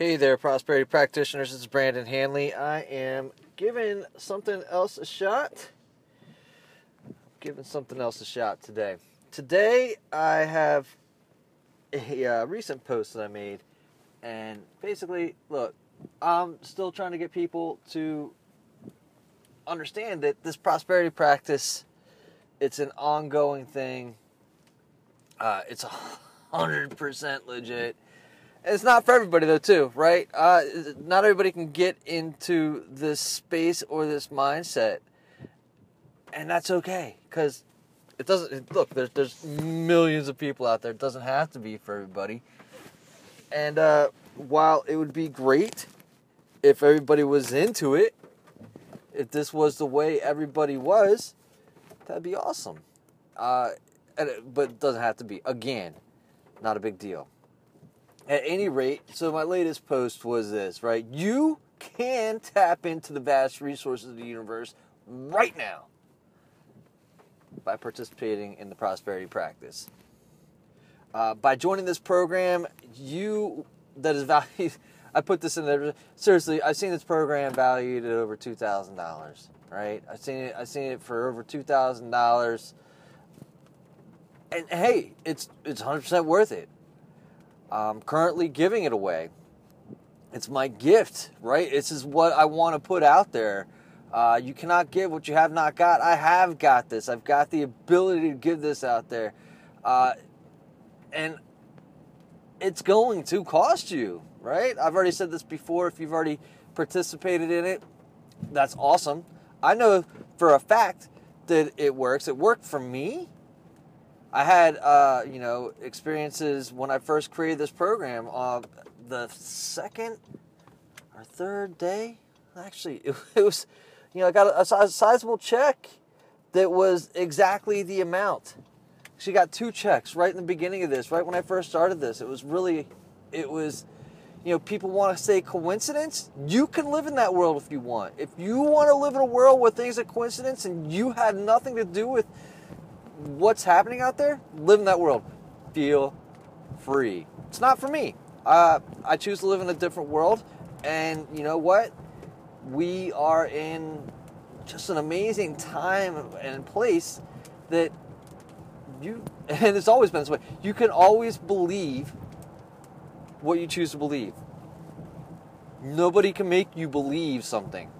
Hey there, prosperity practitioners. Is Brandon Hanley. I am giving something else a shot. Giving something else a shot today. Today, I have a uh, recent post that I made, and basically, look, I'm still trying to get people to understand that this prosperity practice, it's an ongoing thing. Uh, it's a hundred percent legit it's not for everybody though, too, right? Uh, not everybody can get into this space or this mindset, and that's okay because it doesn't. Look, there's there's millions of people out there. It doesn't have to be for everybody. And uh, while it would be great if everybody was into it, if this was the way everybody was, that'd be awesome. Uh, and but it doesn't have to be. Again, not a big deal. At any rate, so my latest post was this, right? You can tap into the vast resources of the universe right now by participating in the prosperity practice. Uh, by joining this program, you that is valued. I put this in there. Seriously, I've seen this program valued at over two thousand dollars. Right? I've seen it. I've seen it for over two thousand dollars. And hey, it's it's hundred percent worth it. I'm currently giving it away. It's my gift, right? This is what I want to put out there. Uh, you cannot give what you have not got. I have got this. I've got the ability to give this out there. Uh, and it's going to cost you, right? I've already said this before. If you've already participated in it, that's awesome. I know for a fact that it works. It worked for me. I had, uh, you know, experiences when I first created this program. Uh, the second or third day, actually, it, it was, you know, I got a, a, sizable check that was exactly the amount. She got two checks right in the beginning of this, right when I first started this. It was really, it was, you know, people want to say coincidence. You can live in that world if you want. If you want to live in a world where things are coincidence and you had nothing to do with what's happening out there, live in that world. Feel free. It's not for me. Uh, I choose to live in a different world, and you know what? We are in just an amazing time and place that you, and it's always been this way. You can always believe what you choose to believe. Nobody can make you believe something.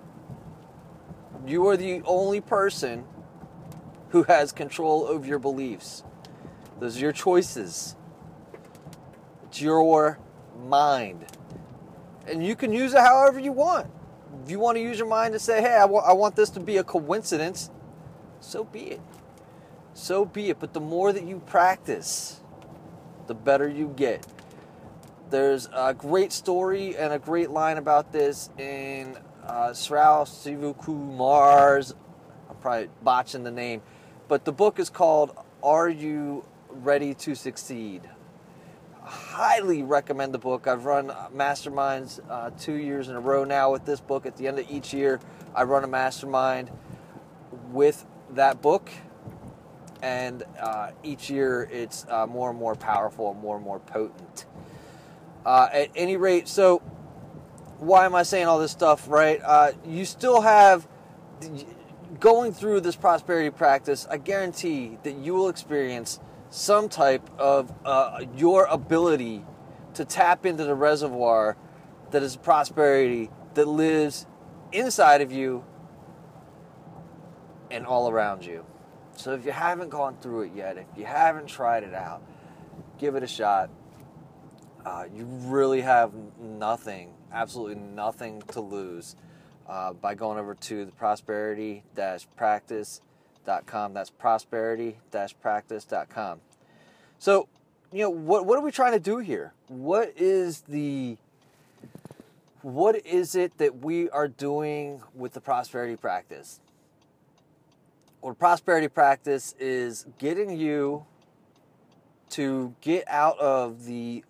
You are the only person who has control over your beliefs. Those are your choices. It's your mind. And you can use it however you want. If you want to use your mind to say, hey, I, want this to be a coincidence, so be it. So be it. But the more that you practice, the better you get. There's a great story and a great line about this in uh, Srao Sivakumar's, I'm probably botching the name, but the book is called Are You Ready to Succeed? highly recommend the book. I've run masterminds uh, two years in a row now with this book. At the end of each year, I run a mastermind with that book. And uh, each year, it's uh, more and more powerful and more and more potent. Uh, at any rate, so why am I saying all this stuff, right? Uh, you still have going through this prosperity practice, I guarantee that you will experience some type of uh, your ability to tap into the reservoir that is prosperity that lives inside of you and all around you. So if you haven't gone through it yet, if you haven't tried it out, give it a shot. Uh, you really have nothing, absolutely nothing to lose uh, by going over to the prosperity practice.com. That's prosperity practice.com. So, you know, what, what are we trying to do here? What is the what is it that we are doing with the prosperity practice? Well, prosperity practice is getting you to get out of the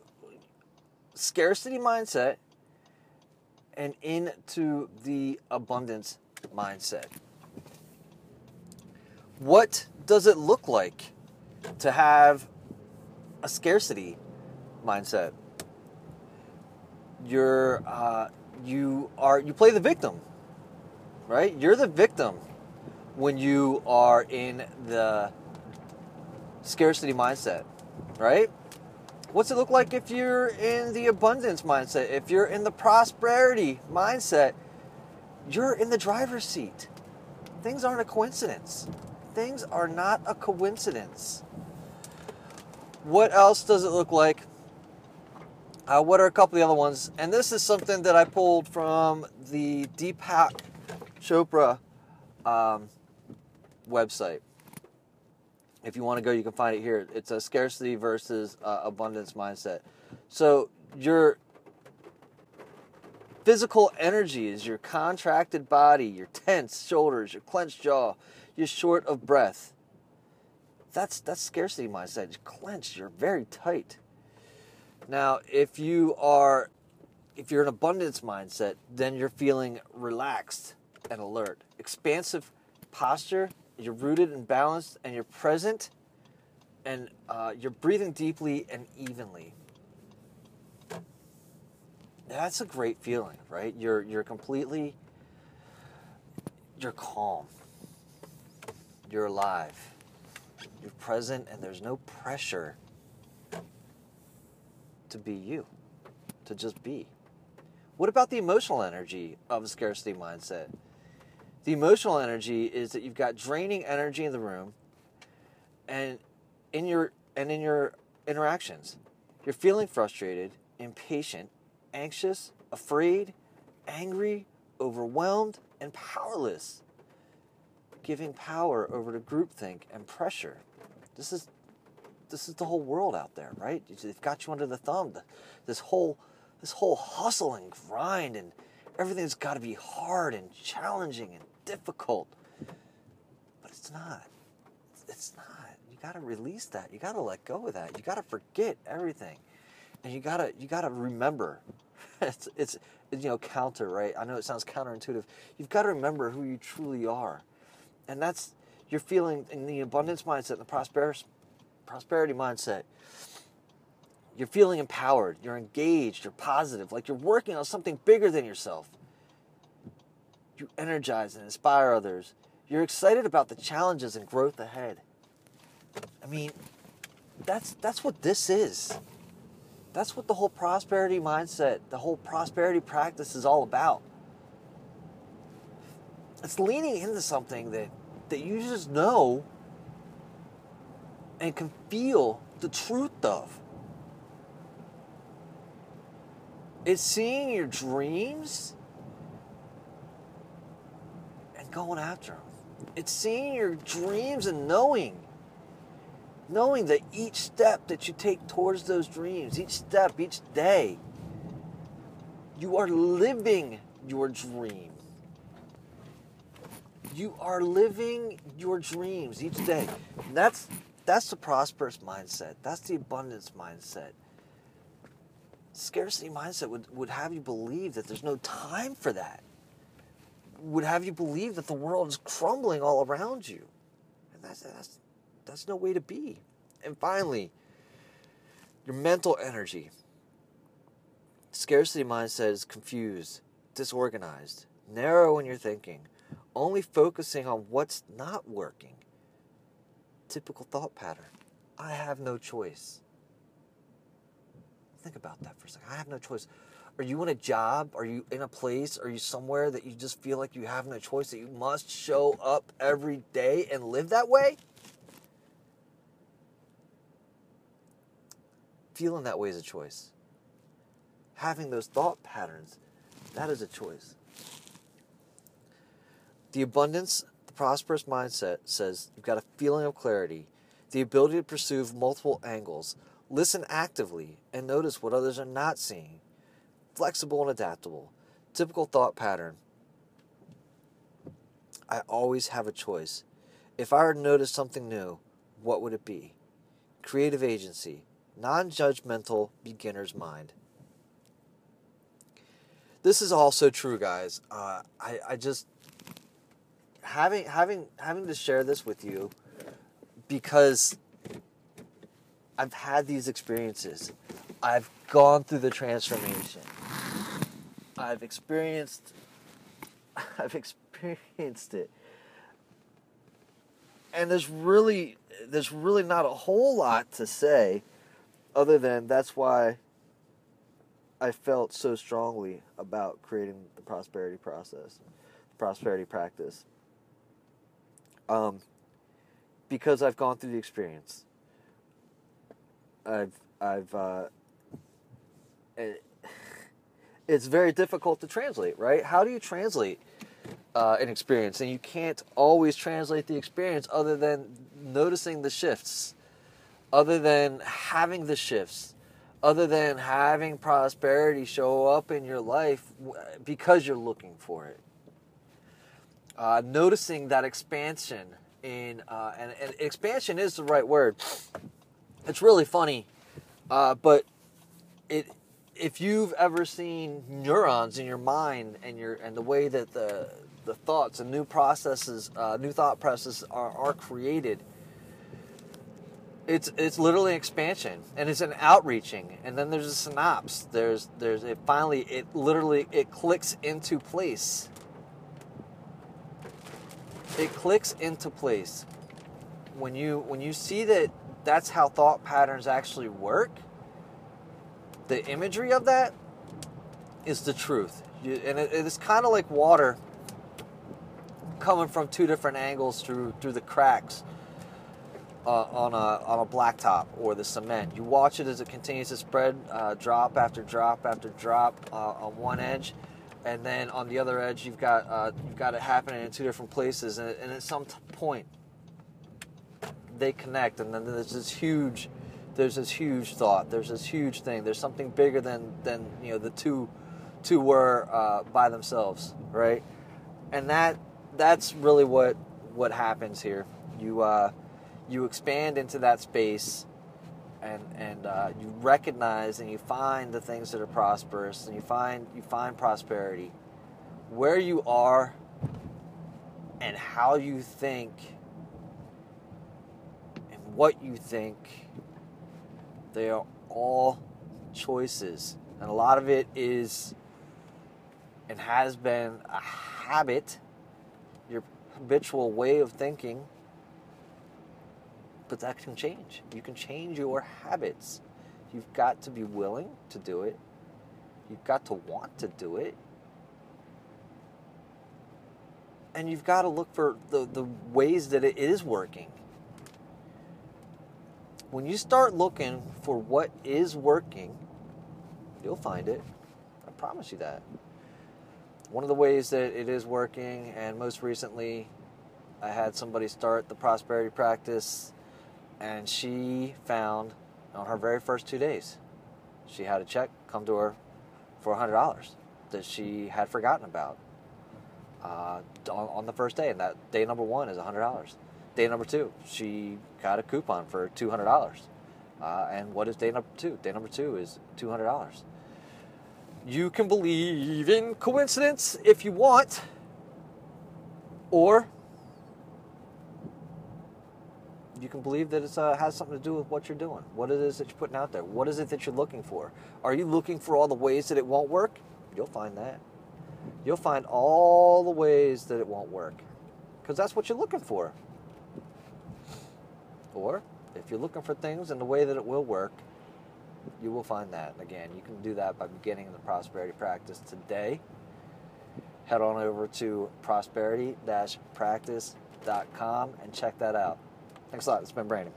scarcity mindset and into the abundance mindset. What does it look like to have a scarcity mindset? you're uh, you are you play the victim, right? You're the victim when you are in the scarcity mindset, right? What's it look like if you're in the abundance mindset? If you're in the prosperity mindset, you're in the driver's seat. Things aren't a coincidence. Things are not a coincidence. What else does it look like? Uh, what are a couple of the other ones? And this is something that I pulled from the Deepak Chopra um, website. If you want to go, you can find it here. It's a scarcity versus uh, abundance mindset. So your physical energy is your contracted body, your tense shoulders, your clenched jaw, you're short of breath. That's that's scarcity mindset. You're clenched. You're very tight. Now, if you are, if you're an abundance mindset, then you're feeling relaxed and alert, expansive posture you're rooted and balanced, and you're present, and uh, you're breathing deeply and evenly. That's a great feeling, right? You're you're completely you're calm. You're alive. You're present and there's no pressure to be you, to just be. What about the emotional energy of a scarcity mindset? The emotional energy is that you've got draining energy in the room and in your and in your interactions. You're feeling frustrated, impatient, anxious, afraid, angry, overwhelmed, and powerless. Giving power over to groupthink and pressure. This is this is the whole world out there, right? They've got you under the thumb. This whole this whole hustle and grind and everything's got to be hard and challenging and difficult. But it's not. It's not. You got to release that. You got to let go of that. You got to forget everything. And you got to you got to remember. it's it's you know counter, right? I know it sounds counterintuitive. You've got to remember who you truly are. And that's you're feeling in the abundance mindset, the prosperity prosperity mindset. You're feeling empowered, you're engaged, you're positive, like you're working on something bigger than yourself you energize and inspire others. You're excited about the challenges and growth ahead. I mean, that's that's what this is. That's what the whole prosperity mindset, the whole prosperity practice is all about. It's leaning into something that that you just know and can feel the truth of. It's seeing your dreams going after them. It's seeing your dreams and knowing. Knowing that each step that you take towards those dreams, each step, each day, you are living your dream. You are living your dreams each day. And that's that's the prosperous mindset. That's the abundance mindset. Scarcity mindset would, would have you believe that there's no time for that would have you believe that the world is crumbling all around you. And that's, that's, that's no way to be. And finally, your mental energy. Scarcity mindset is confused, disorganized, narrow in your thinking, only focusing on what's not working. Typical thought pattern. I have no choice. Think about that for a second. I have no choice. Are you in a job? Are you in a place? Are you somewhere that you just feel like you have no choice, that you must show up every day and live that way? Feeling that way is a choice. Having those thought patterns, that is a choice. The abundance, the prosperous mindset says you've got a feeling of clarity, the ability to pursue multiple angles, listen actively, and notice what others are not seeing flexible and adaptable. Typical thought pattern. I always have a choice. If I were to notice something new, what would it be? Creative agency, non judgmental beginner's mind. This is also true, guys. Uh, I, I just having having having to share this with you because I've had these experiences. I've gone through the transformation. I've experienced I've experienced it. And there's really there's really not a whole lot to say other than that's why I felt so strongly about creating the prosperity process, the prosperity practice. Um, because I've gone through the experience. I've I've uh, it, it's very difficult to translate, right? How do you translate uh, an experience? And you can't always translate the experience other than noticing the shifts, other than having the shifts, other than having prosperity show up in your life because you're looking for it. Uh, noticing that expansion in, uh, and, and, expansion is the right word. It's really funny, uh, but it if you've ever seen neurons in your mind and your and the way that the the thoughts and new processes, uh, new thought processes are, are created, it's it's literally expansion and it's an outreaching. And then there's a synapse. There's there's it finally it literally it clicks into place. It clicks into place. When you when you see that that's how thought patterns actually work the imagery of that is the truth. You, and it, it's kind of like water coming from two different angles through through the cracks uh, on a on a blacktop or the cement. You watch it as it continues to spread, uh, drop after drop after drop uh, on one edge, and then on the other edge you've got uh, you've got it happening in two different places, and, and at some point they connect, and then there's this huge there's this huge thought, there's this huge thing, there's something bigger than than you know the two two were uh, by themselves, right? And that that's really what what happens here. You uh, you expand into that space and and uh, you recognize and you find the things that are prosperous and you find you find prosperity where you are and how you think and what you think they are all choices and a lot of it is and has been a habit your habitual way of thinking but that can change. You can change your habits. You've got to be willing to do it. You've got to want to do it. And you've got to look for the, the ways that it is working. When you start looking for what is working, you'll find it. I promise you that. One of the ways that it is working, and most recently, I had somebody start the prosperity practice and she found on her very first two days, she had a check come to her for $100 that she had forgotten about uh, on, on, the first day. And that day number one is $100. Day number two, she got a coupon for $200. Uh, and what is day number two? Day number two is $200. You can believe in coincidence if you want, or you can believe that it uh, has something to do with what you're doing, what it is that you're putting out there, what is it that you're looking for. Are you looking for all the ways that it won't work? You'll find that. You'll find all the ways that it won't work because that's what you're looking for. Or if you're looking for things in the way that it will work, you will find that. Again, you can do that by beginning the prosperity practice today. Head on over to prosperity practice.com and check that out. Thanks a lot. It's been Brandon.